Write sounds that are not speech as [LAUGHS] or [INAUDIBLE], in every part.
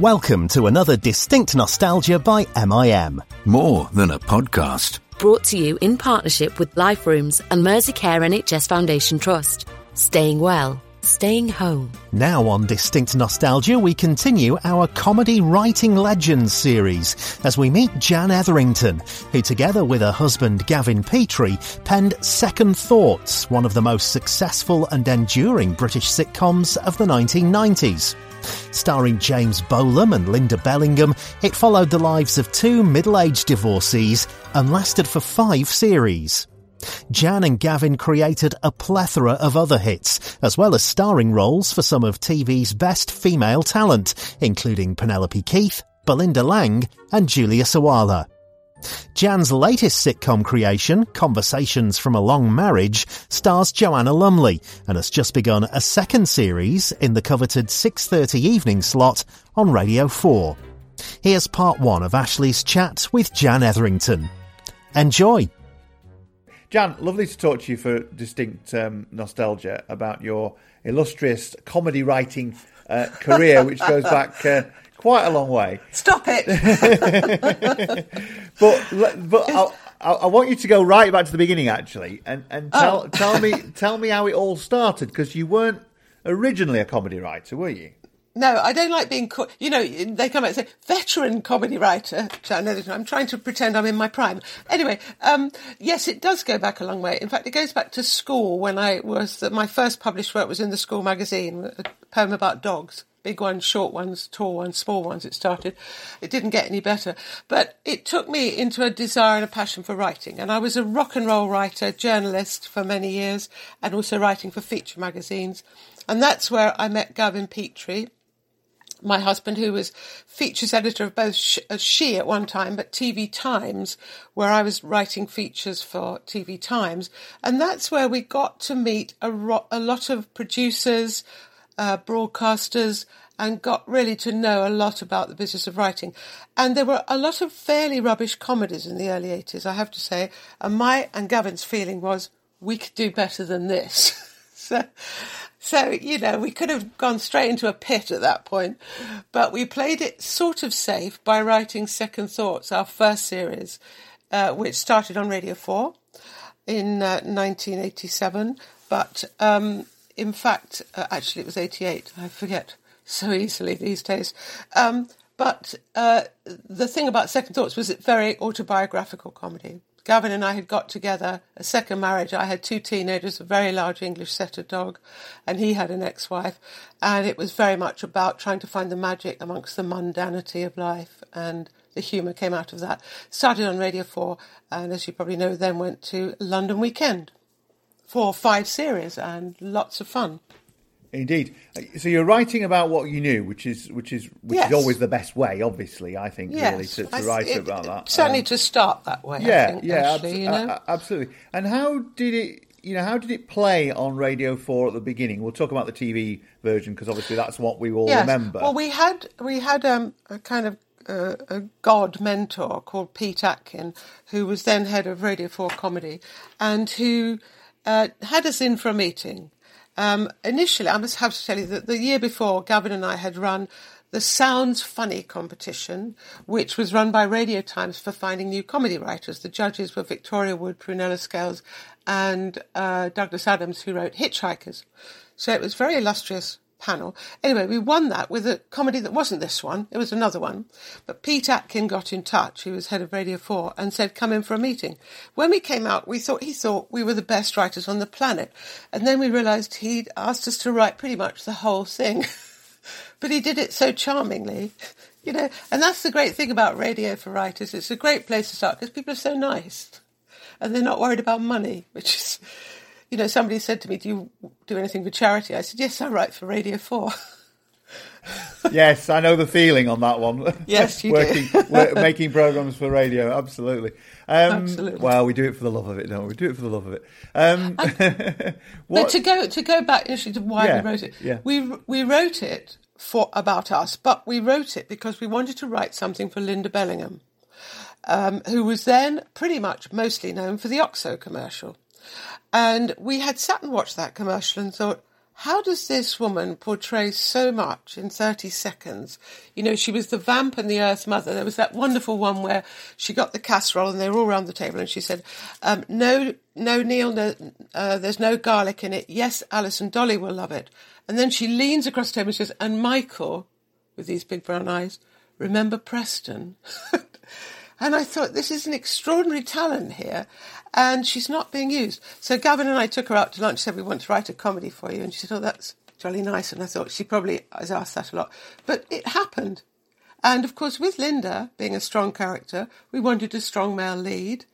Welcome to another Distinct Nostalgia by MIM. More than a podcast. Brought to you in partnership with Life Rooms and Merseycare NHS Foundation Trust. Staying well, staying home. Now on Distinct Nostalgia, we continue our Comedy Writing Legends series as we meet Jan Etherington, who together with her husband Gavin Petrie penned Second Thoughts, one of the most successful and enduring British sitcoms of the 1990s. Starring James Bolam and Linda Bellingham, it followed the lives of two middle-aged divorcees and lasted for five series. Jan and Gavin created a plethora of other hits, as well as starring roles for some of TV's best female talent, including Penelope Keith, Belinda Lang, and Julia Sawalha. Jan's latest sitcom creation, Conversations from a Long Marriage, stars Joanna Lumley and has just begun a second series in the coveted 6.30 evening slot on Radio 4. Here's part one of Ashley's chat with Jan Etherington. Enjoy! Jan, lovely to talk to you for distinct um, nostalgia about your illustrious comedy writing uh, career, which goes back uh, quite a long way. Stop it! [LAUGHS] but but I, I, want you to go right back to the beginning, actually, and and tell oh. tell me tell me how it all started because you weren't originally a comedy writer, were you? No, I don't like being, co- you know, they come out and say, veteran comedy writer, I'm trying to pretend I'm in my prime. Anyway, um, yes, it does go back a long way. In fact, it goes back to school when I was, my first published work was in the school magazine, a poem about dogs. Big ones, short ones, tall ones, small ones, it started. It didn't get any better. But it took me into a desire and a passion for writing. And I was a rock and roll writer, journalist for many years, and also writing for feature magazines. And that's where I met Gavin Petrie, my husband, who was features editor of both She, at one time, but TV Times, where I was writing features for TV Times. And that's where we got to meet a lot of producers, uh, broadcasters, and got really to know a lot about the business of writing. And there were a lot of fairly rubbish comedies in the early 80s, I have to say. And my and Gavin's feeling was, we could do better than this. [LAUGHS] so, so, you know, we could have gone straight into a pit at that point, but we played it sort of safe by writing Second Thoughts, our first series, uh, which started on Radio 4 in uh, 1987. But um, in fact, uh, actually, it was 88. I forget [LAUGHS] so easily these days. Um, but uh, the thing about Second Thoughts was it very autobiographical comedy. Gavin and I had got together a second marriage. I had two teenagers, a very large English setter dog, and he had an ex-wife. And it was very much about trying to find the magic amongst the mundanity of life. And the humour came out of that. Started on Radio 4, and as you probably know, then went to London Weekend for five series and lots of fun. Indeed. So you're writing about what you knew, which is which is which yes. is always the best way, obviously. I think yes. really to, to write it, about that. Certainly um, to start that way. Yeah, think, yeah, actually, abso- you know? uh, absolutely. And how did it? You know, how did it play on Radio Four at the beginning? We'll talk about the TV version because obviously that's what we all yes. remember. Well, we had we had um, a kind of uh, a god mentor called Pete Atkin, who was then head of Radio Four Comedy, and who uh, had us in for a meeting um, initially, I must have to tell you that the year before, Gavin and I had run the Sounds Funny competition, which was run by Radio Times for finding new comedy writers. The judges were Victoria Wood, Prunella Scales, and uh, Douglas Adams, who wrote Hitchhikers. So it was very illustrious panel. Anyway, we won that with a comedy that wasn't this one, it was another one. But Pete Atkin got in touch, he was head of Radio 4, and said, come in for a meeting. When we came out, we thought he thought we were the best writers on the planet. And then we realised he'd asked us to write pretty much the whole thing. [LAUGHS] but he did it so charmingly. [LAUGHS] You know, and that's the great thing about radio for writers. It's a great place to start because people are so nice and they're not worried about money, [LAUGHS] which is you know, somebody said to me, "Do you do anything for charity?" I said, "Yes, I write for Radio 4. [LAUGHS] yes, I know the feeling on that one. [LAUGHS] Yes, you Working, do. work, making programs for radio, absolutely. Um, absolutely. Well, we do it for the love of it, don't we? We do it for the love of it. Um, [LAUGHS] but to go to go back initially to why yeah, we wrote it, yeah. we we wrote it for about us, but we wrote it because we wanted to write something for Linda Bellingham, um, who was then pretty much mostly known for the Oxo commercial. And we had sat and watched that commercial and thought, how does this woman portray so much in 30 seconds? You know, she was the vamp and the earth mother. There was that wonderful one where she got the casserole and they were all around the table and she said, um, no, no, Neil, no, uh, there's no garlic in it. Yes, Alice and Dolly will love it. And then she leans across the table and says, and Michael, with these big brown eyes, remember Preston? [LAUGHS] and I thought, this is an extraordinary talent here and she's not being used. So Gavin and I took her out to lunch, said we want to write a comedy for you, and she said, "Oh, that's jolly nice." And I thought she probably has asked that a lot, but it happened. And of course, with Linda being a strong character, we wanted a strong male lead,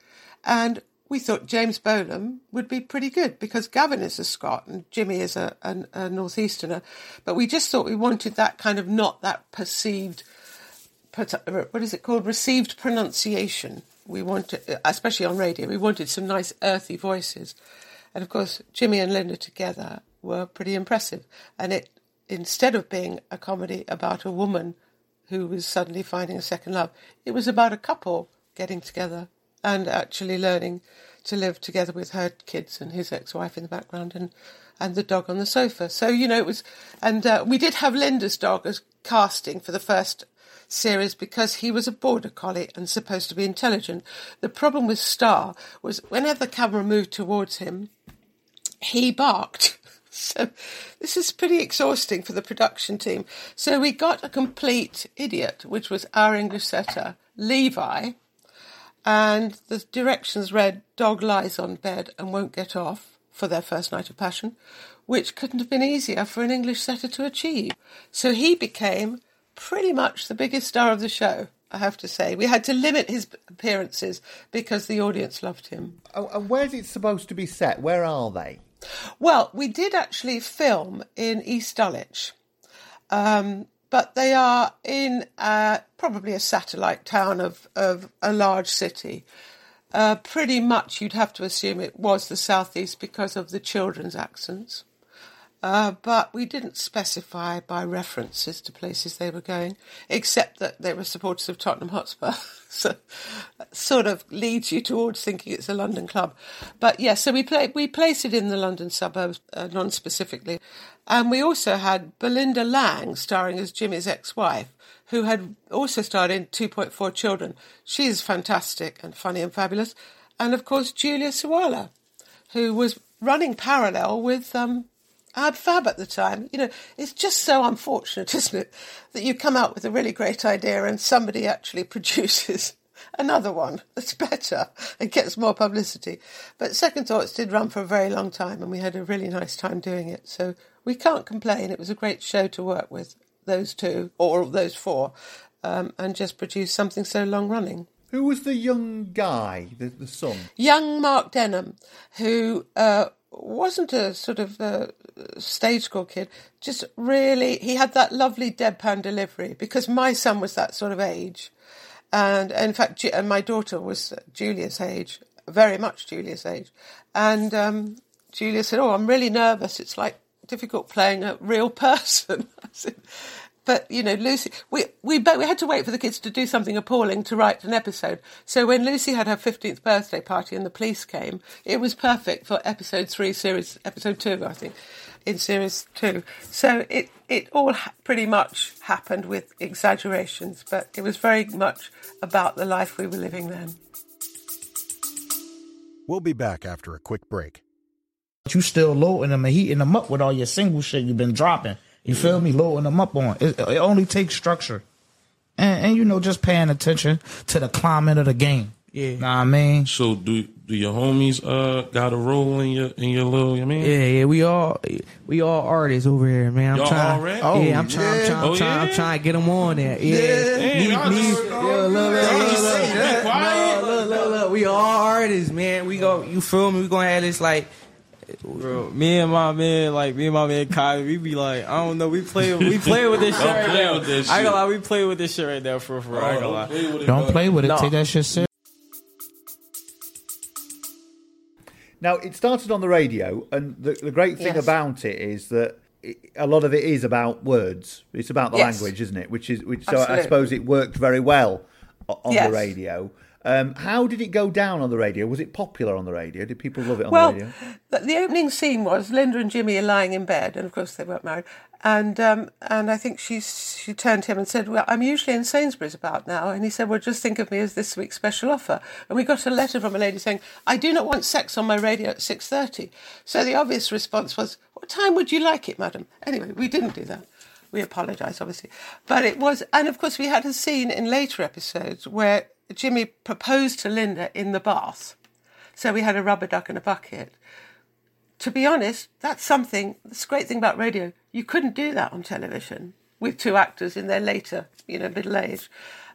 and we thought James Bolam would be pretty good because Gavin is a Scot and Jimmy is a, a, a northeasterner. But we just thought we wanted that kind of not that perceived, what is it called, received pronunciation we wanted, especially on radio, we wanted some nice earthy voices. And of course, Jimmy and Linda together were pretty impressive. And it, instead of being a comedy about a woman who was suddenly finding a second love, it was about a couple getting together and actually learning to live together with her kids and his ex-wife in the background and and the dog on the sofa. So you know it was, and uh, we did have Linda's dog as casting for the first series because he was a border collie and supposed to be intelligent. The problem with Star was whenever the camera moved towards him, he barked. [LAUGHS] So this is pretty exhausting for the production team. So we got a complete idiot, which was our English setter, Levi, and the directions read dog lies on bed and won't get off for their first night of passion, which couldn't have been easier for an English setter to achieve. So he became pretty much the biggest star of the show. I have to say, we had to limit his appearances because the audience loved him. Oh, and where's it supposed to be set? Where are they? Well, we did actually film in East Dulwich, um, but they are in uh, probably a satellite town of, of a large city. Uh, pretty much, you'd have to assume it was the southeast because of the children's accents. Uh, but we didn't specify by references to places they were going, except that they were supporters of Tottenham Hotspur. [LAUGHS] so that sort of leads you towards thinking it's a London club. But yes, yeah, so we play, we place it in the London suburbs, uh, non-specifically. And we also had Belinda Lang starring as Jimmy's ex-wife, who had also starred in 2.4 Children. She's fantastic and funny and fabulous. And of course, Julia Sawalha, who was running parallel with um, Ab Fab at the time. You know, it's just so unfortunate, [LAUGHS] isn't it, that you come out with a really great idea and somebody actually [LAUGHS] produces another one that's better and gets more publicity. But Second Thoughts did run for a very long time and we had a really nice time doing it. So we can't complain. It was a great show to work with, those two, or those four, um, and just produce something so long running. Who was the young guy, the, the son? Young Mark Denham, who uh, wasn't a sort of uh, stage school kid. Just really, he had that lovely deadpan delivery because my son was that sort of age, and, in fact, and my daughter was Julia's age, very much Julia's age, and um, Julia said, "Oh, I'm really nervous. It's like difficult playing a real [LAUGHS] person." said, but you know, Lucy, we we we had to wait for the kids to do something appalling to write an episode. So when Lucy had her fifteenth birthday party and the police came, it was perfect for episode three, series episode two, I think, in series two. So it it all ha- pretty much happened with exaggerations, but it was very much about the life we were living then. We'll be back after a quick break. You still loading them and heating them up with all your single shit you've been dropping. You feel me? Loading them up on. It, it only takes structure. And, and, you know, just paying attention to the climate of the game. Yeah. Know what I mean? So do do your homies uh got a role in your in your little I mean? Yeah, yeah, we all we all artists over here, man. I'm Y'all trying, already? Oh, yeah, I'm trying, yeah. I'm trying, Oh, I'm trying, I'm trying to get them on there. Yeah, Damn, Me- y'all me- just- yeah, look, look, look, y'all look, look. there quiet? Look, look, look. We all artists, man. We go, you feel me? We gonna have this like. Bro, me and my man, like me and my man Kai, we be like, I don't know, we play, we [LAUGHS] play with this shit Don't right now. with this I ain't shit. gonna lie, we play with this shit right now for for. I ain't gonna lie. Don't play with it. No. Take that shit serious. Now, it started on the radio, and the, the great thing Yes. about it is that it, a lot of it is about words. It's about the Yes. language, isn't it? Which is which. So I suppose it worked very well on Yes. the radio. Um, how did it go down on the radio? Was it popular on the radio? Did people love it on well, the radio? the, the opening scene was Linda and Jimmy are lying in bed, and of course they weren't married. And um, and I think she she turned to him and said, "Well, I'm usually in Sainsbury's about now." And he said, "Well, just think of me as this week's special offer." And we got a letter from a lady saying, "I do not want sex on my radio at 6:30." So the obvious response was, "What time would you like it, madam?" Anyway, we didn't do that. We apologise, obviously, but it was, and of course, we had a scene in later episodes where Jimmy proposed to Linda in the bath. So we had a rubber duck and a bucket. To be honest, that's something, the great thing about radio, you couldn't do that on television with two actors in their later, you know, middle age.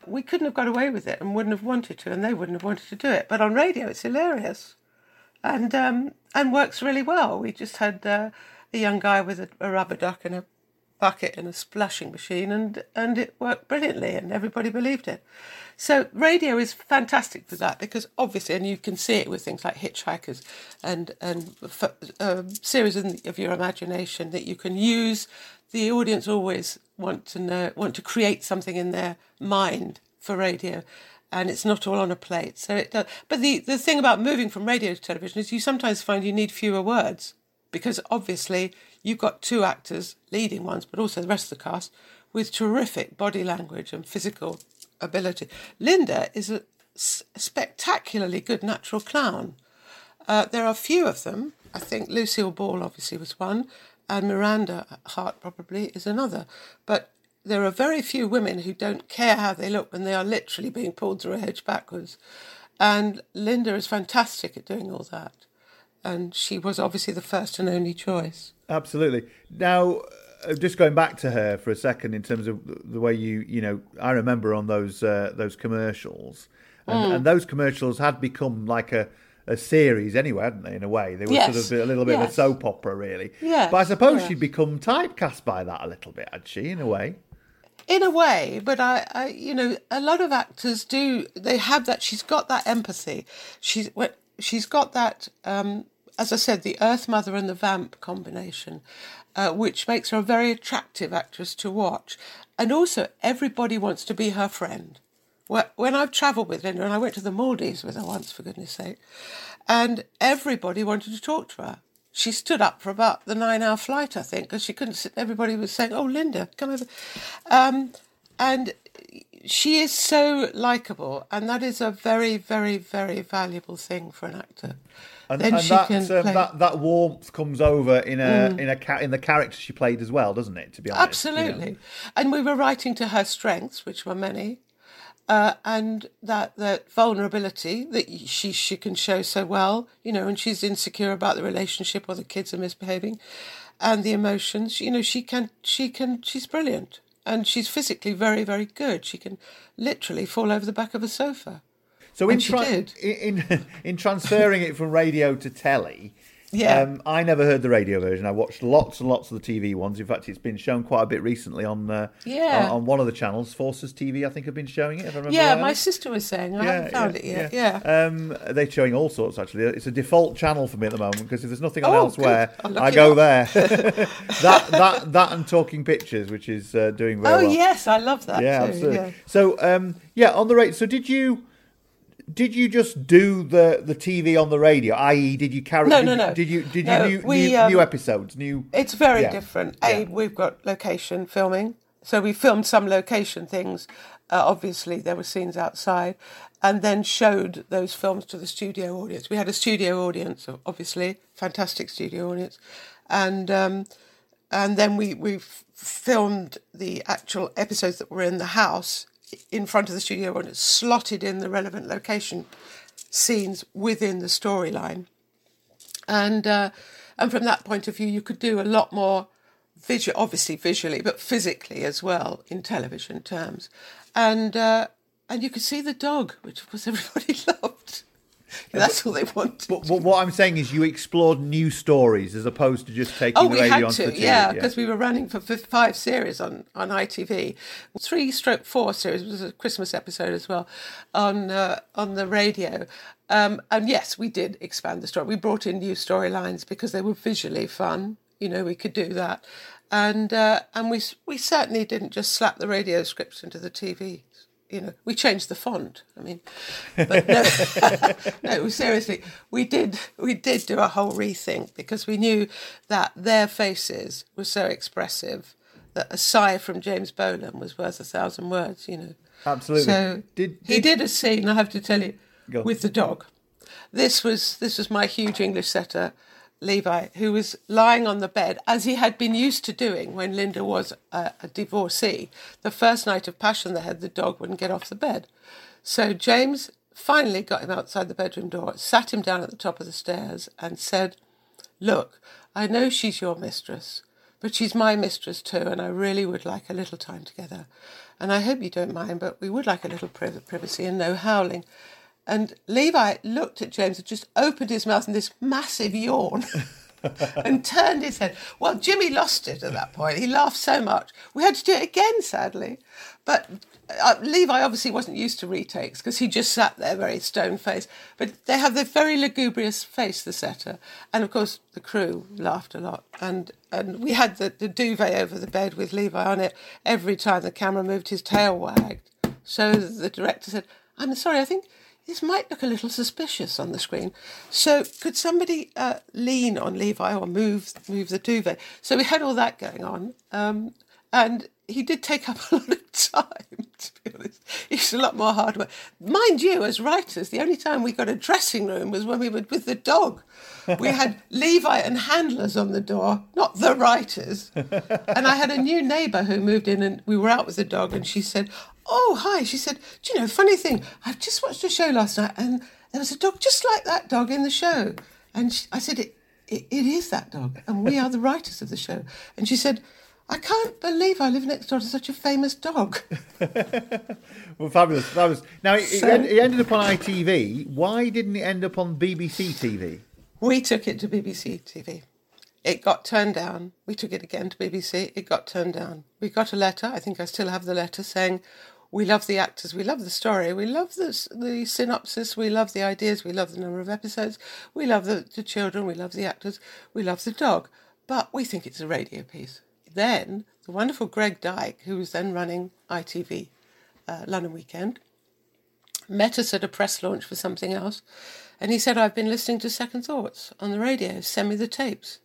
We couldn't have got away with it and wouldn't have wanted to, and they wouldn't have wanted to do it. But on radio, it's hilarious and um, and works really well. We just had uh, a young guy with a, a rubber duck and a bucket and a splashing machine, and and it worked brilliantly, and everybody believed it. So radio is fantastic for that because obviously, and you can see it with things like Hitchhikers and and a um, series of your imagination that you can use. The audience always want to know, want to create something in their mind for radio, and it's not all on a plate. So it does. But the the thing about moving from radio to television is you sometimes find you need fewer words because obviously you've got two actors, leading ones, but also the rest of the cast, with terrific body language and physical ability. Linda is a spectacularly good natural clown. Uh, there are few of them. I think Lucille Ball obviously was one, and Miranda Hart probably is another. But there are very few women who don't care how they look when they are literally being pulled through a hedge backwards. And Linda is fantastic at doing all that. And she was obviously the first and only choice. Absolutely. Now, uh, just going back to her for a second in terms of the way you you know I remember on those uh, those commercials and, mm. and, those commercials had become like a a series anyway, hadn't they? In a way, they were yes. sort of a little bit yes. of a soap opera, really. Yeah. But I suppose she'd become typecast by that a little bit, had she? In a way. In a way, but I, I, you know, a lot of actors do. They have that. She's got that empathy. She's she's got that. Um, as I said, the Earth Mother and the Vamp combination uh, which makes her a very attractive actress to watch. And also, everybody wants to be her friend. When I've travelled with Linda, and I went to the Maldives with her once, for goodness sake, and everybody wanted to talk to her. She stood up for about the nine hour flight, I think, because she couldn't sit. Everybody was saying, Oh, Linda, come over. Um, and she is so likable, and that is a very, very, very valuable thing for an actor. And, and that, um, that that warmth comes over in a mm. in a in the character she played as well, doesn't it? To be honest, absolutely. You know? And we were writing to her strengths, which were many, uh, and that that vulnerability that she she can show so well. You know, and she's insecure about the relationship or the kids are misbehaving, and the emotions. You know, she can she can she's brilliant, and she's physically very very good. She can literally fall over the back of a sofa. So in, tra- in, in [LAUGHS] in transferring it from radio to telly, yeah, um, I never heard the radio version. I watched lots and lots of the TV ones. In fact, it's been shown quite a bit recently on uh, yeah on, on, one of the channels. Forces TV, I think, have been showing it. If I remember yeah, my sister was saying I yeah, haven't found yeah, it yet. Yeah, yeah. Um, they're showing all sorts. Actually, it's a default channel for me at the moment because if there's nothing on oh, elsewhere, I go there. [LAUGHS] [LAUGHS] that that that and Talking Pictures, which is uh, doing very oh, well. Oh yes, I love that. Yeah, too. absolutely. So um, yeah, on the rate. So did you? Did you just do the, the TV on the radio? I.e., did you carry? No, did, no, no. Did you did no, you new, we, new, um, new, episodes? New. It's very yeah. different. A, yeah. we've got location filming, so we filmed some location things. Uh, obviously, there were scenes outside, and then showed those films to the studio audience. We had a studio audience, obviously, fantastic studio audience, and um, and then we we filmed the actual episodes that were in the house in front of the studio and it's slotted in the relevant location scenes within the storyline. And uh, and from that point of view, you could do a lot more visual, obviously visually, but physically as well in television terms. And uh, and you could see the dog, which of course everybody [LAUGHS] loved. [LAUGHS] That's all they want. But, but, what I'm saying is, you explored new stories as opposed to just taking oh, the radio onto the TV. Yeah, because yeah. we were running for five series on, on ITV. Three stroke four series was a Christmas episode as well on uh, on the radio. Um, and yes, we did expand the story. We brought in new storylines because they were visually fun. You know, we could do that, and uh, and we we certainly didn't just slap the radio scripts into the TV you know, we changed the font. I mean, but no, [LAUGHS] no, seriously, we did we did do a whole rethink because we knew that their faces were so expressive that a sigh from James Bolam was worth a thousand words. You know, Absolutely. so Did- he did- did a scene? I have to tell you, with the dog. This was this was my huge English setter, Levi, who was lying on the bed as he had been used to doing when Linda was a, a divorcee. The first night of passion they had, the dog wouldn't get off the bed, so James finally got him outside the bedroom door, sat him down at the top of the stairs, and said, "Look, I know she's your mistress." But she's my mistress too, and I really would like a little time together. And I hope you don't mind, but we would like a little priv- privacy and no howling. And Levi looked at James and just opened his mouth in this massive yawn [LAUGHS] and turned his head. Well, Jimmy lost it at that point. He laughed so much. We had to do it again, sadly. But uh, Levi obviously wasn't used to retakes because he just sat there very stone faced. But they have the very lugubrious face, the setter. And of course, the crew laughed a lot. And and we had the, the duvet over the bed with Levi on it. Every time the camera moved, his tail wagged. So the director said, I'm sorry, I think this might look a little suspicious on the screen. So could somebody uh, lean on Levi or move move the duvet? So we had all that going on, um, and he did take up [LAUGHS] a lot of time. [LAUGHS] To be honest, it's a lot more hard work. Mind you, as writers, the only time we got a dressing room was when we were with the dog. We had [LAUGHS] Levi and handlers on the door, not the writers. And I had a new neighbour who moved in, and we were out with the dog, and she said, "Oh, hi." She said, "Do you know, funny thing, I just watched a show last night, and there was a dog just like that dog in the show." And she, I said, it, it, "It is that dog, and we are the writers of the show." And she said, "I can't believe I live next door to such a famous dog." [LAUGHS] Well, fabulous, fabulous. Now it, it So- en- it ended up on ITV. Why didn't it end up on BBC TV? We took it to BBC TV. It got turned down. We took it again to BBC. It got turned down. We got a letter. I think I still have the letter saying, "We love the actors. We love the story. We love the the synopsis. We love the ideas. We love the number of episodes. We love the, the children. We love the actors. We love the dog. But we think it's a radio piece." Then the wonderful Greg Dyke, who was then running ITV uh, London Weekend, met us at a press launch for something else, and he said, I've been listening to Second Thoughts on the radio, send me the tapes.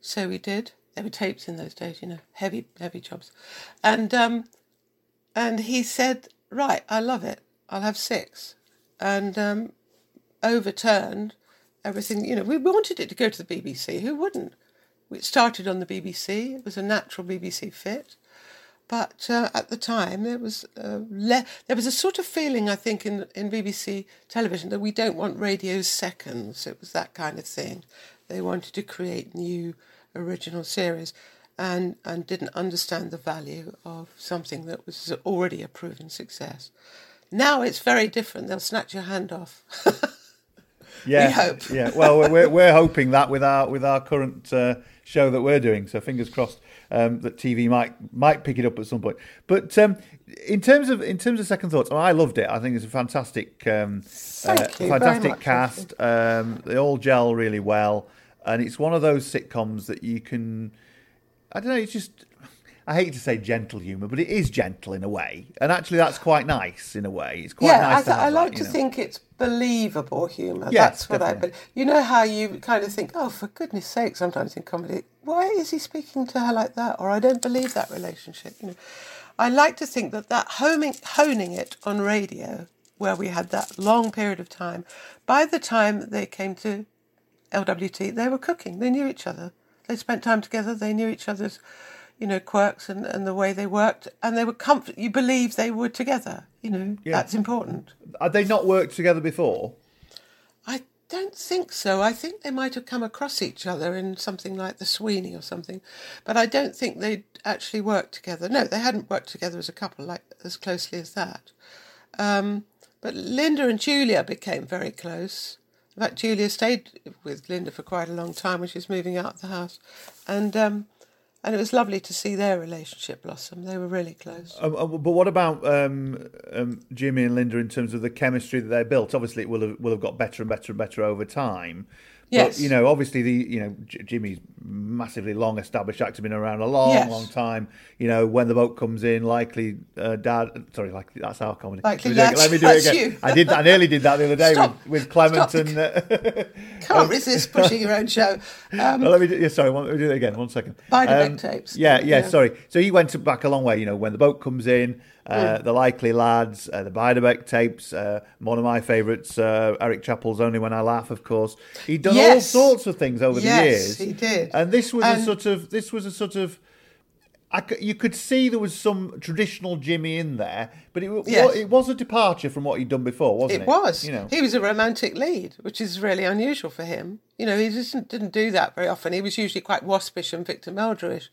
So we did. There were tapes in those days, you know, heavy, heavy jobs. And um, and he said, Right, I love it. I'll have six. And um, overturned everything. You know, we wanted it to go to the BBC. Who wouldn't? It started on the BBC. It was a natural BBC fit. But uh, at the time, there was uh, le- there was a sort of feeling, I think, in in BBC television that we don't want radio's seconds. It was that kind of thing. They wanted to create new original series, and and didn't understand the value of something that was already a proven success. Now it's very different. They'll snatch your hand off. [LAUGHS] Yeah, We hope. yeah. Well, we're- we're hoping that with our with our current uh, show that we're doing. So fingers crossed um, that TV might might pick it up at some point. But um, in terms of in terms of second thoughts, I loved it. I think it's a fantastic, um, uh, Thank you very fantastic cast. Um, they all gel really well, and it's one of those sitcoms that you can. I don't know. It's just. I hate to say gentle humour, but it is gentle in a way, and actually that's quite nice in a way. It's quite yeah, nice. I, to have I like that, to know. think it's believable humour. Yeah, That's what I. definitely. But you know how you kind of think, oh, for goodness' sake, sometimes in comedy, why is he speaking to her like that? Or I don't believe that relationship. You know, I like to think that that homing, honing it on radio, where we had that long period of time, by the time they came to LWT, they were cooking. They knew each other. They spent time together. They knew each other's, you know, quirks and, and the way they worked, and they were comfort. You believe they were together. You know, Yeah. that's important. Had they not worked together before? I don't think so. I think they might have come across each other in something like the Sweeney or something, but I don't think they'd actually worked together. No, they hadn't worked together as a couple like as closely as that. Um, but Linda and Julia became very close. In fact, Julia stayed with Linda for quite a long time when she was moving out of the house, and um, and it was lovely to see their relationship blossom. They were really close. Um, uh, but what about um, um, Jimmy and Linda in terms of the chemistry that they built? Obviously, it will have, will have got better and better and better over time. Yes. But, you know, obviously the you know J- Jimmy's massively long established actor, been around a long, Yes. long time. You know, when the boat comes in, likely uh, dad. Sorry, like that's our comedy. Likely let let me do it again. you. I did. I nearly did that the other day Stop. with, with Clement Stop. and. Uh, [LAUGHS] Can't [LAUGHS] resist pushing your own show. Um, well, let me do, yeah, sorry, one, let me do it again. One second. Um, tapes. Yeah, yeah, Yeah. sorry. So he went back a long way. You know, when the boat comes in, uh, the likely lads, uh, the Beiderbecke tapes. Uh, one of my favourites, uh, Eric Chappell's "Only When I Laugh." Of course, he'd done Yes. all sorts of things over Yes, the years. he did. And this was a sort of. This was a sort of. I c you could see there was some traditional Jimmy in there, but it, Yes. it was a departure from what he'd done before, wasn't it? It was. You know, He was a romantic lead, which is really unusual for him. You know, he just didn't, do that very often. He was usually quite waspish and Victor Meldrewish.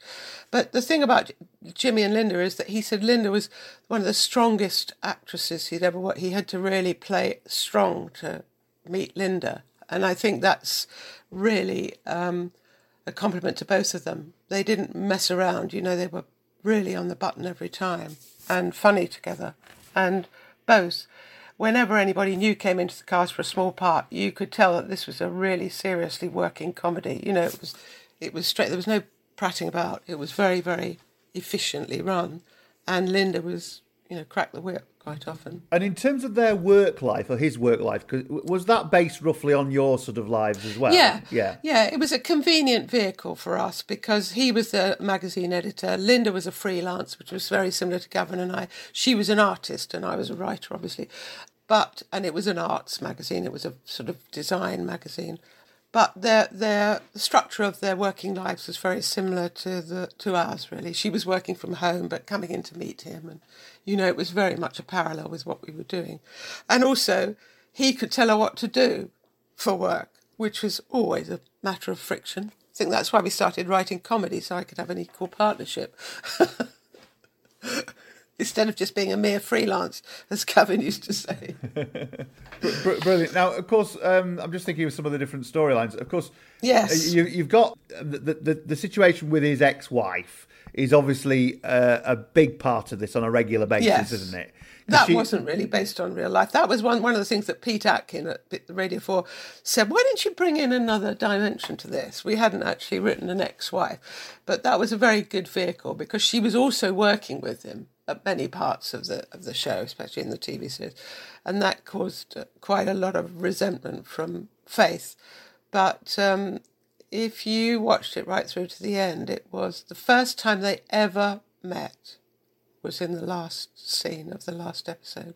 But the thing about J- Jimmy and Linda is that he said Linda was one of the strongest actresses he'd ever worked. He had to really play strong to meet Linda. And I think that's really um, a compliment to both of them. They didn't mess around, you know, they were really on the button every time and funny together. And both, whenever anybody new came into the cast for a small part, you could tell that this was a really seriously working comedy. You know, it was it was straight there was no prating about. It was very, very efficiently run. And Linda was, you know, crack the whip quite often. And in terms of their work life or his work life, was that based roughly on your sort of lives as well? Yeah, yeah. yeah. It was a convenient vehicle for us because he was the magazine editor. Linda was a freelance, which was very similar to Gavin and I. She was an artist, and I was a writer, obviously. But and it was an arts magazine. It was a sort of design magazine. But their their structure of their working lives was very similar to the to ours. Really, she was working from home, but coming in to meet him, and you know it was very much a parallel with what we were doing. And also, he could tell her what to do for work, which was always a matter of friction. I think that's why we started writing comedy, so I could have an equal partnership. [LAUGHS] Instead of just being a mere freelance, as Gavin used to say. [LAUGHS] Br- brilliant. Now, of course, um, I'm just thinking of some of the different storylines. Of course, Yes. uh, you, you've got the, the the situation with his ex-wife is obviously uh, a big part of this on a regular basis, Yes. isn't it? That she- wasn't really based on real life. That was one, one of the things that Pete Atkin at Radio 4 said, why don't you bring in another dimension to this? We hadn't actually written an ex-wife, but that was a very good vehicle because she was also working with him at many parts of the of the show, especially in the TV series, and that caused uh, quite a lot of resentment from Faith. But um, if you watched it right through to the end, it was the first time they ever met was in the last scene of the last episode.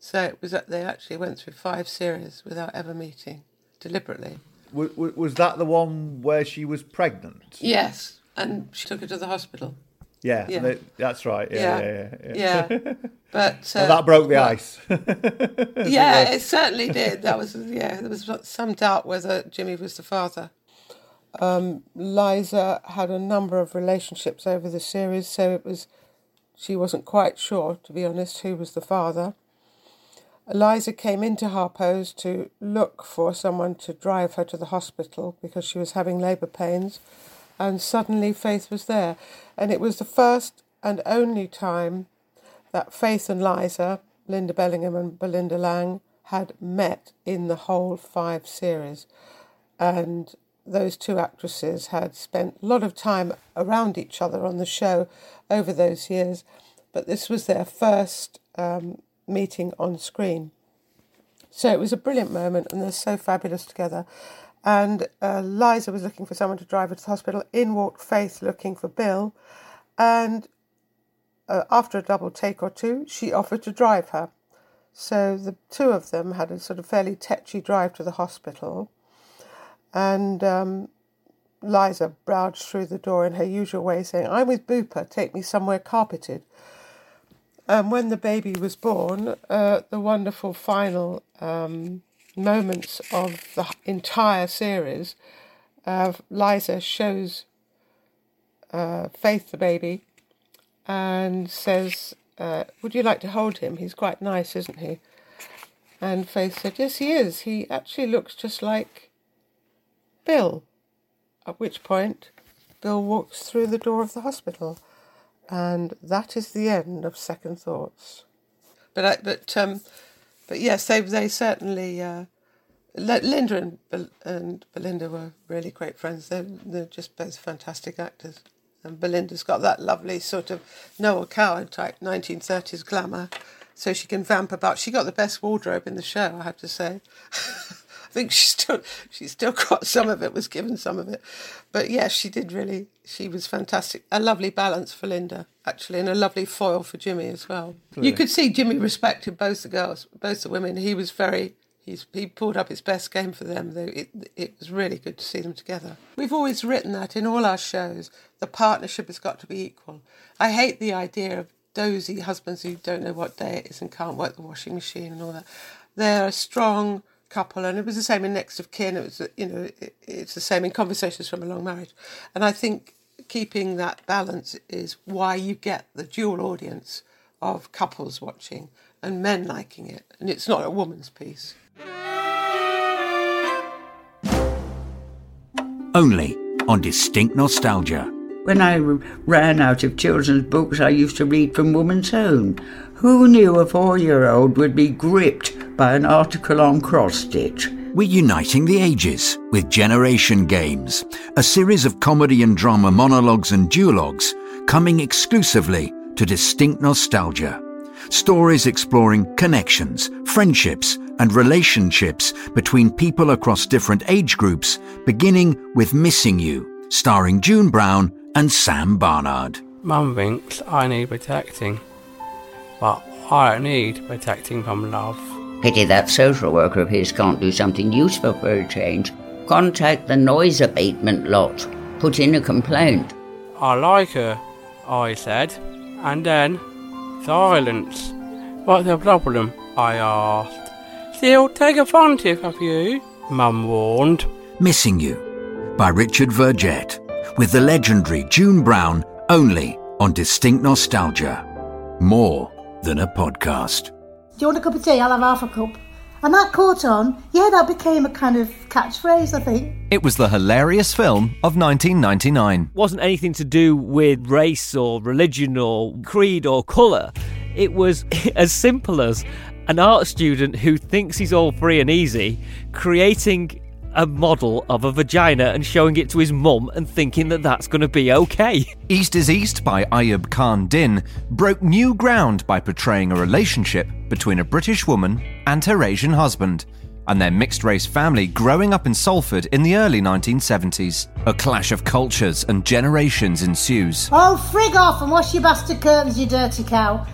So it was that they actually went through five series without ever meeting deliberately. w- w- was that the one where she was pregnant? Yes, and she took her to the hospital. Yeah, Yeah. they- that's right. Yeah, yeah, yeah. yeah. yeah. [LAUGHS] But uh, Well, that broke the well, ice. [LAUGHS] yeah, it certainly did. That was yeah. There was some doubt whether Jimmy was the father. Um, Liza had a number of relationships over the series, so it was she wasn't quite sure, to be honest, who was the father. Eliza came into Harpo's to look for someone to drive her to the hospital because she was having labour pains, and suddenly Faith was there. And it was the first and only time that Faith and Liza, Linda Bellingham and Belinda Lang, had met in the whole five series. And those two actresses had spent a lot of time around each other on the show over those years, but this was their first um, meeting on screen. So it was a brilliant moment, and they're so fabulous together. And uh, Liza was looking for someone to drive her to the hospital. In walked Faith looking for Bill, and uh, after a double take or two, she offered to drive her. So the two of them had a sort of fairly tetchy drive to the hospital, and um, Liza browsed through the door in her usual way, saying, "I'm with Booper. Take me somewhere carpeted." And when the baby was born, uh, the wonderful final um, moments of the entire series, uh, Liza shows uh, Faith the baby and says, uh, Would you like to hold him? He's quite nice, isn't he? And Faith said, Yes, he is. He actually looks just like Bill. At which point, Bill walks through the door of the hospital. And that is the end of Second Thoughts. But I, but um, but yes, they they certainly uh, Linda and, Bel- and Belinda were really great friends. They're, they're just both fantastic actors. And Belinda's got that lovely sort of Noel Coward type 1930s glamour, so she can vamp about. She got the best wardrobe in the show, I have to say. [LAUGHS] I [LAUGHS] think she still she still got some of it, was given some of it, but yes, she did really. She was fantastic. A lovely balance for Linda, actually, and a lovely foil for Jimmy as well. You could see Jimmy respected both the girls, both the women. He was very He's, he pulled up his best game for them. Though it, it was really good to see them together. We've always written that in all our shows. The partnership has got to be equal. I hate the idea of dozy husbands who don't know what day it is and can't work the washing machine and all that. They're a strong couple, and it was the same in Next of Kin. It was, you know, it, it's the same in Conversations from a Long Marriage. And I think keeping that balance is why you get the dual audience of couples watching and men liking it. And it's not a woman's piece. Only on Distinct Nostalgia. When I ran out of children's books, I used to read from Woman's Own. Who knew a four year old would be gripped by an article on cross stitch? We're uniting the ages with Generation Games, a series of comedy and drama monologues and duologues coming exclusively to Distinct Nostalgia. Stories exploring connections, friendships, and relationships between people across different age groups, beginning with Missing You, starring June Brown and Sam Barnard. Mum thinks I need protecting, but I don't need protecting from love. Pity that social worker of his can't do something useful for a change. Contact the noise abatement lot. Put in a complaint. I like her, I said, and then silence. What's the problem? I asked. She'll take advantage of you, Mum warned. Missing You by Richard Vergette, with the legendary June Brown only on Distinct Nostalgia. More than a podcast. Do you want a cup of tea? I'll have half a cup. And that caught on. Yeah, that became a kind of catchphrase, I think. It was the hilarious film of 1999. wasn't anything to do with race or religion or creed or colour. It was [LAUGHS] as simple as an art student who thinks he's all free and easy creating a model of a vagina and showing it to his mum and thinking that that's going to be okay. [LAUGHS] East is East by Ayub Khan Din broke new ground by portraying a relationship between a British woman and her Asian husband and their mixed race family growing up in Salford in the early 1970s. A clash of cultures and generations ensues. Oh, frig off and wash your bastard curtains, you dirty cow.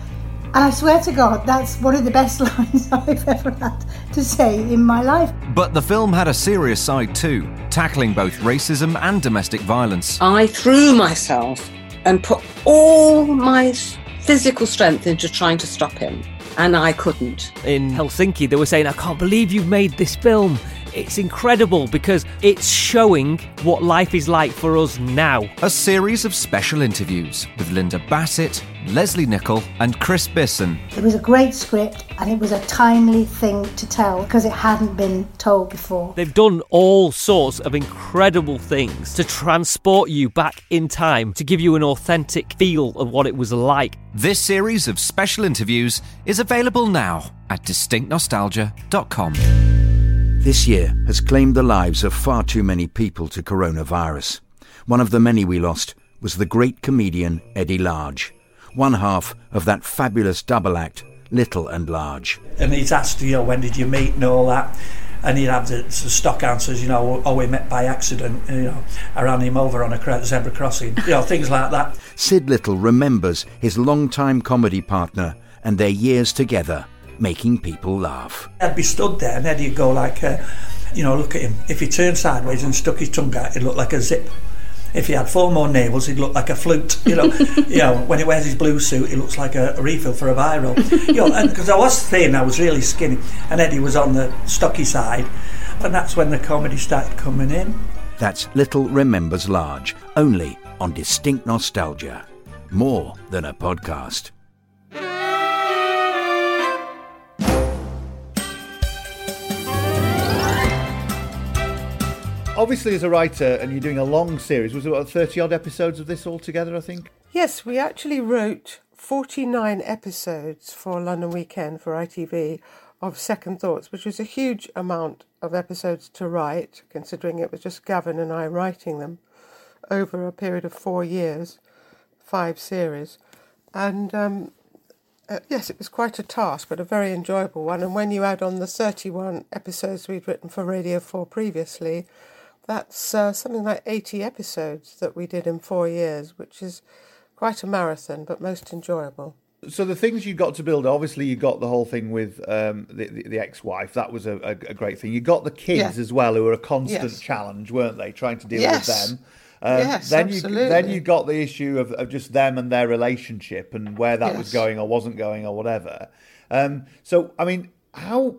And I swear to God, that's one of the best [LAUGHS] lines I've ever had to say in my life. But the film had a serious side too, tackling both racism and domestic violence. I threw myself and put all my physical strength into trying to stop him, and I couldn't. In Helsinki, they were saying, I can't believe you've made this film. It's incredible because it's showing what life is like for us now. A series of special interviews with Linda Bassett, Lesley Nicol, and Chris Bisson. It was a great script and it was a timely thing to tell because it hadn't been told before. They've done all sorts of incredible things to transport you back in time, to give you an authentic feel of what it was like. This series of special interviews is available now at distinctnostalgia.com. This year has claimed the lives of far too many people to coronavirus. One of the many we lost was the great comedian Eddie Large, one half of that fabulous double act, Little and Large. and he's asked, you know, when did you meet and all that. And he'd have the, the stock answers, you know, oh, we met by accident, you know, I ran him over on a zebra crossing, you know, things like that. Sid Little remembers his long-time comedy partner and their years together, making people laugh. I'd be stood there and Eddie'd go like, uh, you know, look at him. If he turned sideways and stuck his tongue out, it'd look like a zip. If he had four more nails, he'd look like a flute. You know, [LAUGHS] you know, when he wears his blue suit, he looks like a, a refill for a biro. You know, because I was thin, I was really skinny, and Eddie was on the stocky side, and that's when the comedy started coming in. That's Little Remembers Large, only on Distinct Nostalgia. More than a podcast. Obviously, as a writer, and you're doing a long series, was it about 30 odd episodes of this altogether, I think? Yes, we actually wrote 49 episodes for London Weekend for ITV of Second Thoughts, which was a huge amount of episodes to write, considering it was just Gavin and I writing them over a period of four years, five series. And um, uh, yes, it was quite a task, but a very enjoyable one. And when you add on the 31 episodes we'd written for Radio 4 previously, that's uh, something like 80 episodes that we did in four years, which is quite a marathon, but most enjoyable. So the things you got to build, obviously, you got the whole thing with um, the, the, the ex-wife. That was a, a, great thing. You got the kids Yeah. as well, who were a constant Yes. challenge, weren't they? Trying to deal Yes. with them. Um, Yes, then you absolutely. then you got the issue of, of just them and their relationship and where that was going or wasn't going or whatever. Um, so I mean, how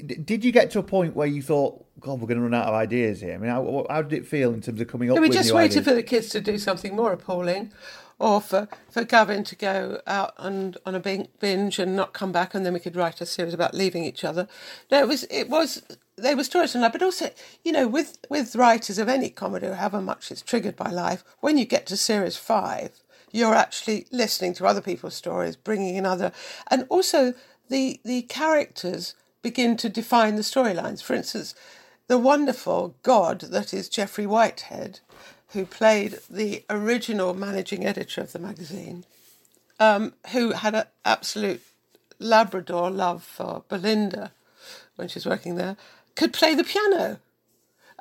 did you get to a point where you thought, God, we're going to run out of ideas here? I mean, how, how did it feel in terms of coming up No, we just waited ideas? for the kids to do something more appalling, or for, for Gavin to go out and on a binge and not come back, and then we could write a series about leaving each other. No, it was it was they were stories from life, but also you know with with writers of any comedy, or however much it's triggered by life, when you get to series five, you're actually listening to other people's stories, bringing in other, and also the the characters begin to define the storylines. For instance, the wonderful God that is Geoffrey Whitehead, who played the original managing editor of the magazine, um, who had an absolute Labrador love for Belinda when she was working there, could play the piano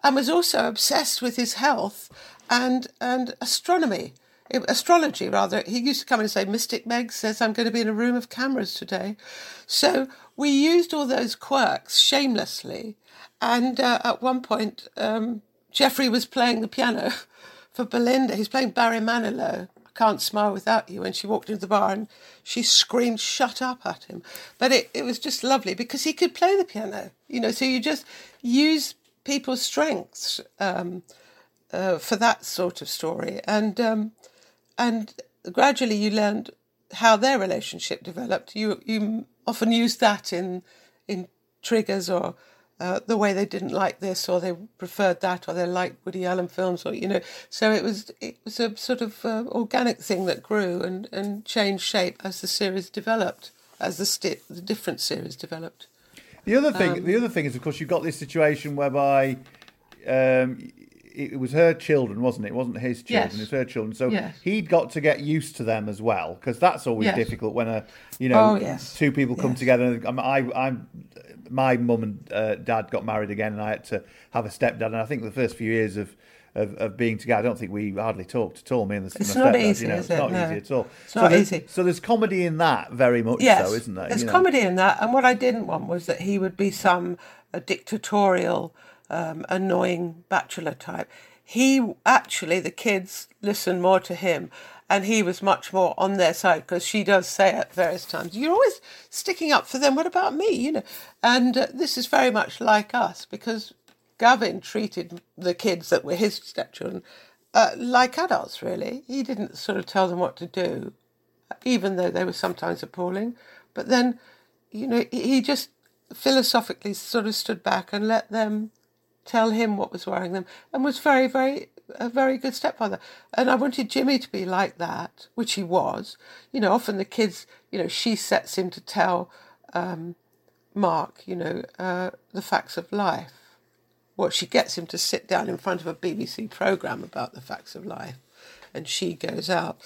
and was also obsessed with his health and, and astronomy. eh, Astrology, rather. He used to come and say, Mystic Meg says I'm going to be in a room of cameras today. So we used all those quirks shamelessly. And uh, at one point, um, Geoffrey was playing the piano [LAUGHS] for Belinda. He's playing Barry Manilow. I can't smile without you. And she walked into the bar and she screamed, "Shut up!" at him. But it, it was just lovely because he could play the piano. You know, so you just use people's strengths um, uh, for that sort of story, and um, and gradually you learned how their relationship developed. You you often use that in in triggers or uh, the way they didn't like this or they preferred that or they liked Woody Allen films or you know. So it was it was a sort of uh, organic thing that grew and, and changed shape as the series developed, as the sti- the different series developed. The other thing, Um, the other thing is, of course, you've got this situation whereby um, it, was her children, wasn't it? It wasn't his children; Yes. it was her children. So Yes. he'd got to get used to them as well, because that's always Yes. difficult when a you know Oh, yes. two people come together. I'm, I, I'm my mum and uh, dad got married again, and I had to have a stepdad. And I think the first few years of of, of being together, I don't think we hardly talked at all. Me and the It's not stepdad, easy, you know, it's it? not No. easy at all. It's so not there's- easy. So there's comedy in that very much yes, so, isn't there? There's You know? comedy in that, and what I didn't want was that he would be some dictatorial, um, annoying bachelor type. He actually, the kids listened more to him, and he was much more on their side because she does say at various times, "You're always sticking up for them. What about me?" You know, and uh, this is very much like us because Gavin treated the kids that were his stepchildren uh, like adults. Really, he didn't sort of tell them what to do even though they were sometimes appalling. But then, you know, he just philosophically sort of stood back and let them tell him what was worrying them and was very, very, a very good stepfather. And I wanted Jimmy to be like that, which he was. You know, often the kids, you know, she sets him to tell um, Mark, you know, uh, the facts of life. What she gets him to sit down in front of a BBC programme about the facts of life, and she goes out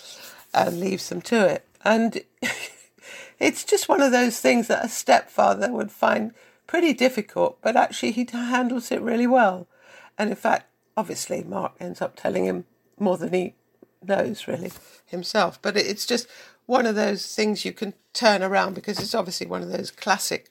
and leaves them to it. And [LAUGHS] it's just one of those things that a stepfather would find pretty difficult, but actually he handles it really well. And in fact, obviously, Mark ends up telling him more than he knows, really, himself. But it's just one of those things you can turn around because it's obviously one of those classic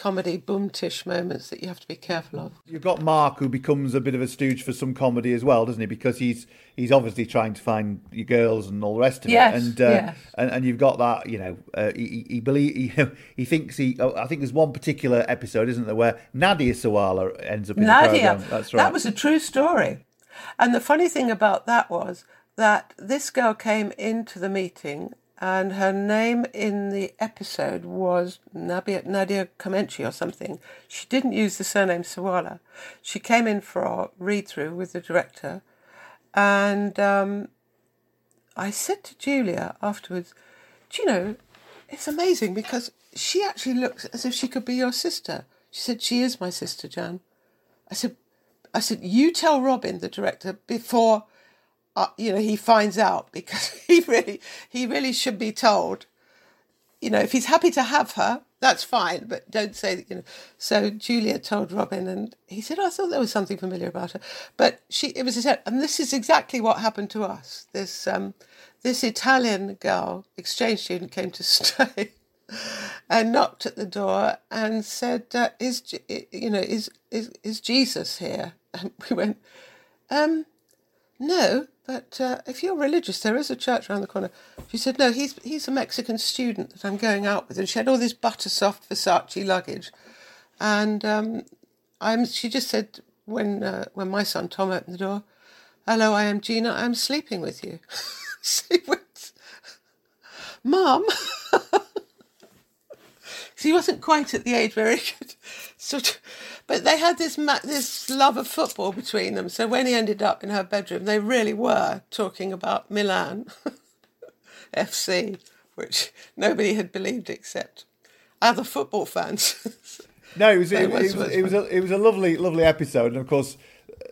comedy boom-tish moments that you have to be careful of. You've got Mark, who becomes a bit of a stooge for some comedy as well, doesn't he? Because he's he's obviously trying to find your girls and all the rest of Yes, it. And, uh, yes. and and you've got that, you know, uh, he, he he believe he, [LAUGHS] he thinks he. Oh, I think there's one particular episode, isn't there, where Nadia Sawalha ends up in the program. That's right. that was a true story. And the funny thing about that was that this girl came into the meeting and her name in the episode was Nadia, Nadia Comaneci or something. She didn't use the surname Sawalha. She came in for a read through with the director. And um, I said to Julia afterwards, Do you know, it's amazing because she actually looks as if she could be your sister. She said, She is my sister, Jan. I said, I said, you tell Robin, the director, before uh, you know he finds out because [LAUGHS] he really he really should be told. You know, if he's happy to have her, that's fine, but don't say that. You know. So Julia told Robin, and he said, "I thought there was something familiar about her," but she it was and this is exactly what happened to us. This um, this Italian girl, exchange student, came to [LAUGHS] stay and knocked at the door and said, uh, "Is you know is is is Jesus here?" [LAUGHS] And we went, um, "No, but uh, if you're religious, there is a church around the corner." She said, "No, he's he's a Mexican student that I'm going out with," and she had all this butter soft Versace luggage, and um, I'm. She just said when uh, when my son Tom opened the door, "Hello, I am Gina. I'm sleeping with you." [LAUGHS] she went, "Mum." [LAUGHS] he wasn't quite at the age where he could sort of, but they had this this love of football between them. So when he ended up in her bedroom, they really were talking about Milan [LAUGHS] FC, which nobody had believed except other football fans. [LAUGHS] no, it was it, was, it, was, it was a it was a lovely lovely episode, and of course,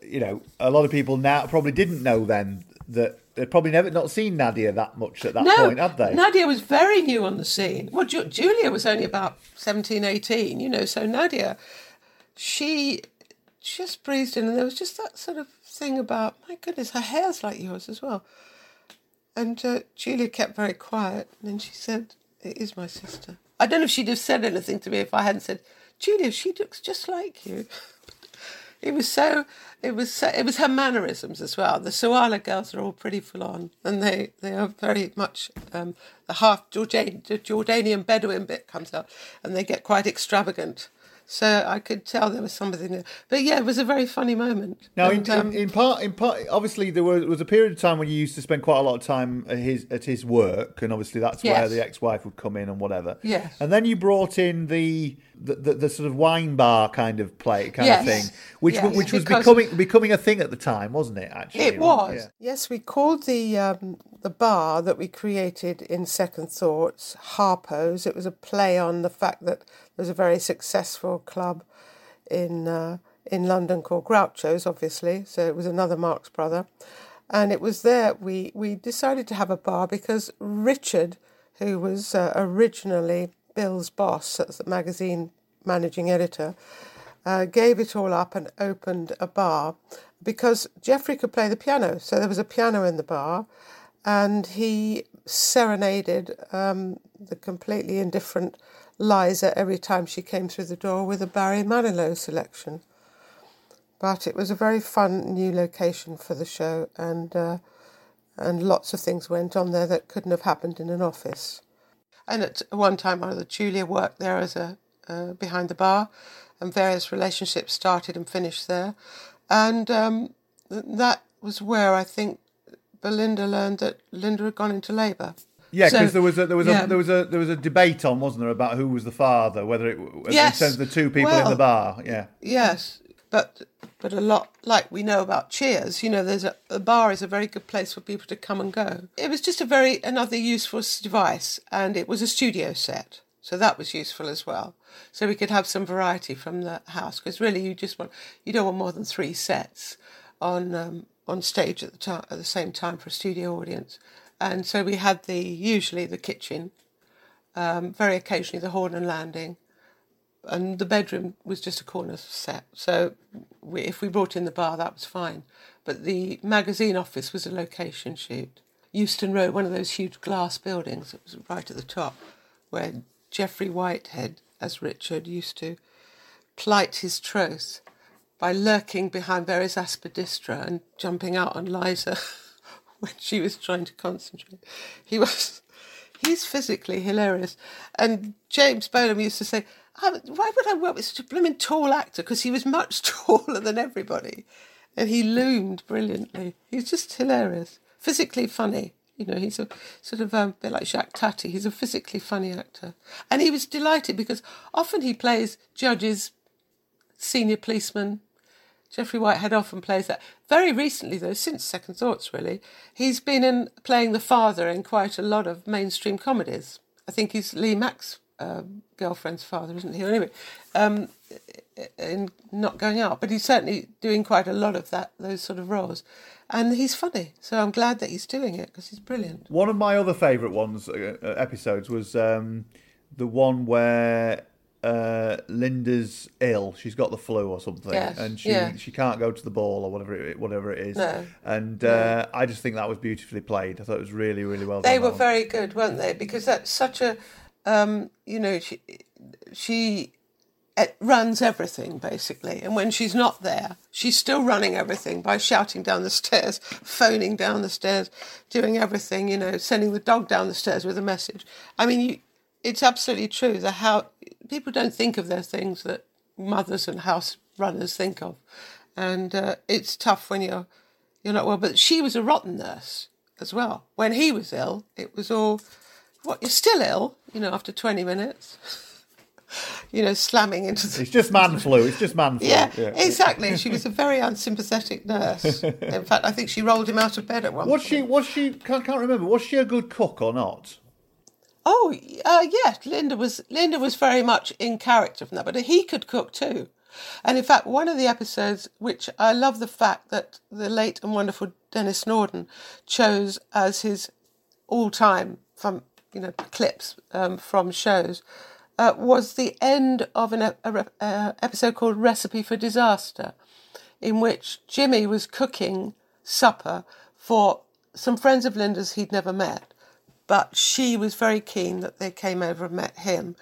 you know, a lot of people now probably didn't know then that they'd probably never not seen Nadia that much at that no, point, had they? Nadia was very new on the scene. Well, Ju- Julia was only about 17, 18, you know, so Nadia, she just breezed in, and there was just that sort of thing about, my goodness, her hair's like yours as well. And uh, Julia kept very quiet, and then she said, It is my sister. I don't know if she'd have said anything to me if I hadn't said, Julia, she looks just like you. [LAUGHS] it was so it was so, it was her mannerisms as well. The Sawalha girls are all pretty full on, and they, they are very much um, the half Jordan, Jordanian Bedouin bit comes out, and they get quite extravagant. So I could tell there was something there. But yeah, it was a very funny moment. Now, and, in, um, in, in, part, in part, obviously there was, was a period of time when you used to spend quite a lot of time at his at his work, and obviously that's Yes. where the ex-wife would come in and whatever. Yes. And then you brought in the the, the, the sort of wine bar kind of play kind Yes. of thing, which Yes, which was because- becoming becoming a thing at the time, wasn't it? Actually, It was. Yeah. Yes, we called the um, the bar that we created in Second Thoughts Harpo's. It was a play on the fact that was a very successful club in uh, in London called Groucho's, obviously. So it was another Marx brother, and it was there we we decided to have a bar because Richard, who was uh, originally Bill's boss as the magazine managing editor, uh, gave it all up and opened a bar because Geoffrey could play the piano. So there was a piano in the bar, and he serenaded um, the completely indifferent Liza every time she came through the door with a Barry Manilow selection. But it was a very fun new location for the show, and uh, and lots of things went on there that couldn't have happened in an office. And at one time or Julia worked there as a uh, behind the bar, and various relationships started and finished there. And um, that was where I think Belinda learned that Linda had gone into labour. Yeah, So- because there was a, there was yeah. a, there was a there was a debate on, wasn't there, about who was the father, whether it Yes. in terms of the two people in the bar. Yeah, Yes, but but a lot like we know about Cheers, you know, there's a, a bar is a very good place for people to come and go. It was just a very another useful device, and it was a studio set, so that was useful as well. So we could have some variety from the house because really you just want you don't want more than three sets on um, on stage at the time at the same time for a studio audience, and so we had the usually the kitchen, um, very occasionally the horn and landing and the bedroom was just a corner set. So we, if we brought in the bar, that was fine. But the magazine office was a location shoot. Euston Road, one of those huge glass buildings that was right at the top, where Geoffrey Whitehead, as Richard, used to plight his troth by lurking behind Berry's aspidistra and jumping out on Liza [LAUGHS] [LAUGHS] when she was trying to concentrate. He was he's physically hilarious. And James Bolam used to say, "Oh, why would I work with such a blooming tall actor? Because he was much [LAUGHS] taller than everybody. And he loomed brilliantly. He's just hilarious. Physically funny. You know, he's a sort of um, bit like Jacques Tati. He's a physically funny actor. And he was delighted because often he plays judges, senior policemen, Geoffrey Whitehead often plays that. Very recently, though, since Second Thoughts, really, he's been in playing the father in quite a lot of mainstream comedies. I think he's Lee Mack's uh, girlfriend's father, isn't he? Anyway, um, in not going out, but he's certainly doing quite a lot of that those sort of roles, and he's funny. So I'm glad that he's doing it because he's brilliant. One of my other favourite ones uh, uh, episodes was um, the one where uh, Linda's ill. She's got the flu or something, Yes, and she yeah. she can't go to the ball or whatever it, whatever it is. No. And uh, I just think that was beautifully played. I thought it was really really well done. They were very good, weren't they? Because that's such a, um, you know, she she runs everything basically, and when she's not there, she's still running everything by shouting down the [LAUGHS] stairs, phoning down the stairs, doing everything. You know, sending the dog down the stairs with a message. I mean, you, it's absolutely true that how people don't think of those things that mothers and house runners think of, and uh, it's tough when you're you're not well. But she was a rotten nurse as well. When he was ill, it was all, what, you're still ill, you know, after 20 minutes. [LAUGHS] you know, slamming into the. It's just man flu. It's just man flu. Yeah, exactly. She was a [LAUGHS] very unsympathetic nurse. In fact, I think she rolled him out of bed at one Was point. she? Was she? Can't, can't remember. Was she a good cook or not? Oh, uh, yeah. Linda was Linda was very much in character from that, but he could cook too. And in fact, one of the episodes, which I love the fact that the late and wonderful Denis Norden chose as his all-time from you know clips um, from shows, uh, was the end of an a, re- uh, episode called "Recipe for Disaster," in which Jimmy was cooking supper for some friends of Linda's he'd never met but she was very keen that they came over and met him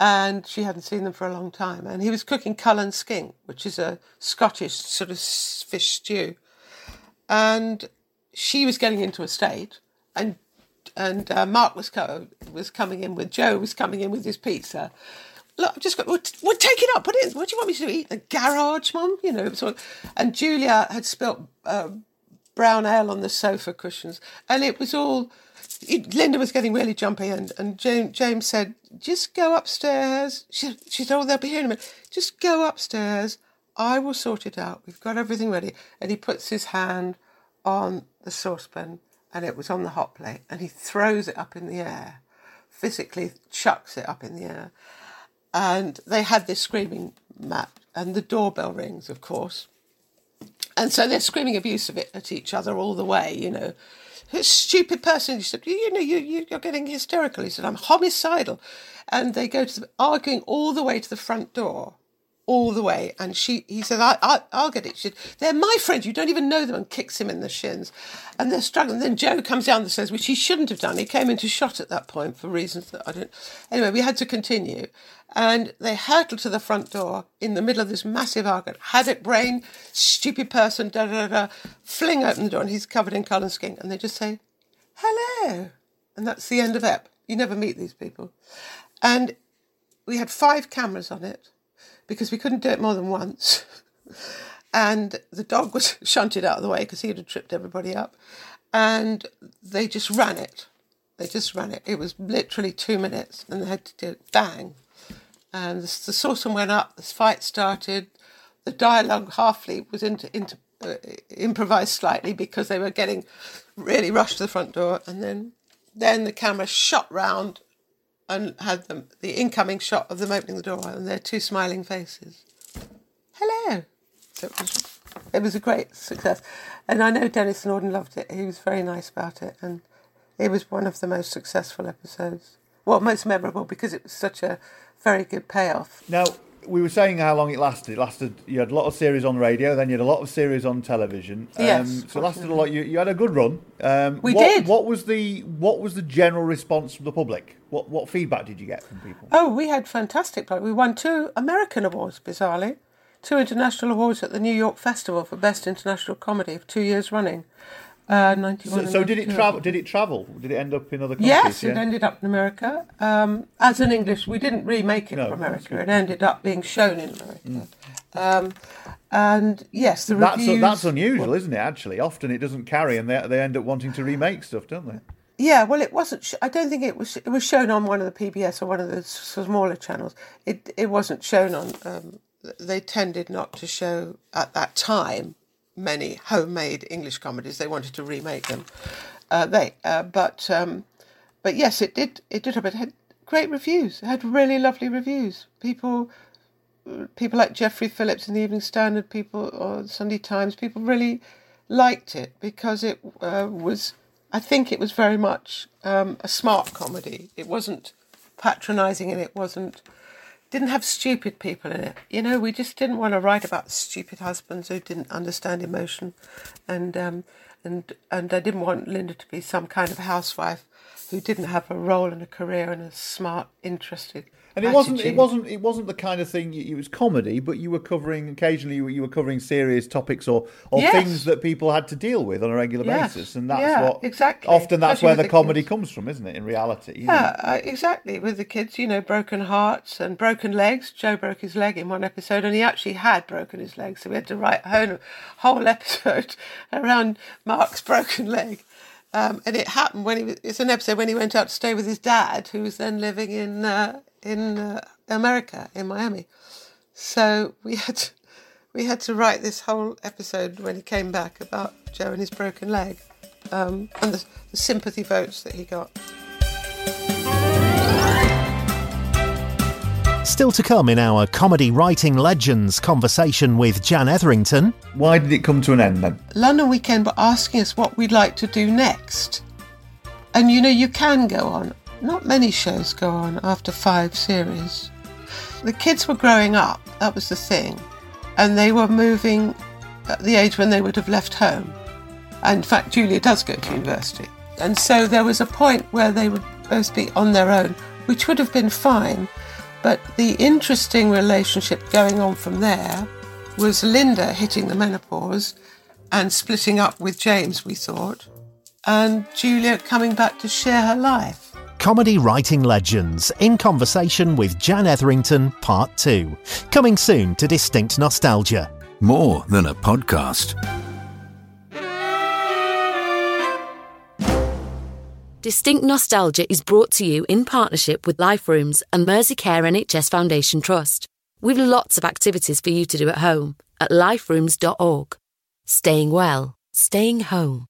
and she hadn't seen them for a long time and he was cooking cullen skink which is a scottish sort of fish stew and she was getting into a state and and uh, mark was co- was coming in with joe was coming in with his pizza Look, I've just got. Well, well, take it up. Put it. in. What do you want me to? Eat the garage, mum? You know. And Julia had spilt uh, brown ale on the sofa cushions, and it was all. It, Linda was getting really jumpy, and and James, James said, "Just go upstairs." She she said, "Oh, they'll be here in a minute. Just go upstairs. I will sort it out. We've got everything ready." And he puts his hand on the saucepan, and it was on the hot plate, and he throws it up in the air, physically chucks it up in the air, and they had this screaming match, and the doorbell rings, of course. And so they're screaming abuse of it at each other all the way, you know. A stupid person, he said, you know, you, you, you're getting hysterical. He said, I'm homicidal. And they go to the, arguing all the way to the front door, all the way. And she, he says, I, I, I'll get it. She said, they're my friends. You don't even know them, and kicks him in the shins. And they're struggling. Then Joe comes down the stairs, which he shouldn't have done. He came into shot at that point for reasons that I don't. Anyway, we had to continue. And they hurtled to the front door in the middle of this massive argument. Had it brain, stupid person, da da da, fling open the door, and he's covered in cullen skink. And they just say, hello. And that's the end of Ep. You never meet these people. And we had five cameras on it because we couldn't do it more than once. [LAUGHS] and the dog was [LAUGHS] shunted out of the way because he had tripped everybody up. And they just ran it. They just ran it. It was literally two minutes and they had to do it bang. And the, the saucepan went up, the fight started. The dialogue halfly was into, into uh, improvised slightly because they were getting really rushed to the front door. And then, then the camera shot round and had them the incoming shot of them opening the door and their two smiling faces. Hello. So it was it was a great success. And I know Denis Norden loved it. He was very nice about it and it was one of the most successful episodes. Well, most memorable because it was such a very good payoff. Now we were saying how long it lasted. It lasted. You had a lot of series on radio, then you had a lot of series on television. Um, Yes, so it lasted a lot. You, you had a good run. Um, We what, did. What was the What was the general response from the public? What What feedback did you get from people? Oh, we had fantastic. We won two American awards, bizarrely, two international awards at the New York Festival for Best International Comedy for two years running. Uh, 91 So, so did it travel? Did it travel? Did it end up in other countries? Yes, it ended up in America. Um, as an English, we didn't remake it No, for America. It ended up being shown in America. Um, and yes, the That's reviews. that's unusual, isn't it? Actually, often it doesn't carry, and they they end up wanting to remake stuff, don't they? Yeah, well, it wasn't. Sh- I don't think it was. It was shown on one of the PBS or one of the s- smaller channels. It it wasn't shown on. Um, they tended not to show at that time many homemade English comedies. They wanted to remake them. Uh, they, uh, but um, but yes, it did. It did. It had, great reviews. It had really lovely reviews. People, people like Jeffrey Phillips in the Evening Standard, people or Sunday Times, people really liked it because it uh, was. I think it was very much um, a smart comedy. It wasn't patronising, and it wasn't didn't have stupid people in it. You know, we just didn't want to write about stupid husbands who didn't understand emotion, and um, and and I didn't want Linda to be some kind of housewife who didn't have a role and a career and a smart, interested. And it wasn't. It wasn't. It wasn't the kind of thing. It was comedy, but you were covering occasionally. You were, you were covering serious topics or or Yes. things that people had to deal with on a regular Yeah. basis, and that's Yeah, what exactly. Often that's Especially where the the comedy comes from, isn't it? In reality. Yeah, uh, exactly. With the kids, you know, broken hearts and broken legs. Joe broke his leg in one episode, and he actually had broken his leg, so we had to write a whole, whole [LAUGHS] episode around Mark's broken leg. Um, and it happened when he was, it's an episode when he went out to stay with his dad, who was then living in uh, in uh, America, in Miami. So we [LAUGHS] had to, we had to write this whole episode when he came back about Joe and his broken leg, um, and the, the sympathy votes that he got. Still to come in our comedy writing legends conversation with Jan Etherington. Why did it come to an end then? London Weekend were asking us what we'd like to do next. And you know, you can go on. Not many shows go on after five series. The kids were growing up, that was the thing. And they were moving at the age when they would have left home. And in fact, Julia does go to university. And so there was a point where they would both be on their own, which would have been fine. But the interesting relationship going on from there was Linda hitting the menopause and splitting up with James, we thought, and Julia coming back to share her life. Comedy writing legends in conversation with Jan Etherington, Part 2. Coming soon to Distinct Nostalgia. More than a podcast. Distinct Nostalgia is brought to you in partnership with Life Rooms and Merseycare NHS Foundation Trust. We've lots of activities for you to do at home at liferooms.org. Staying well, staying home.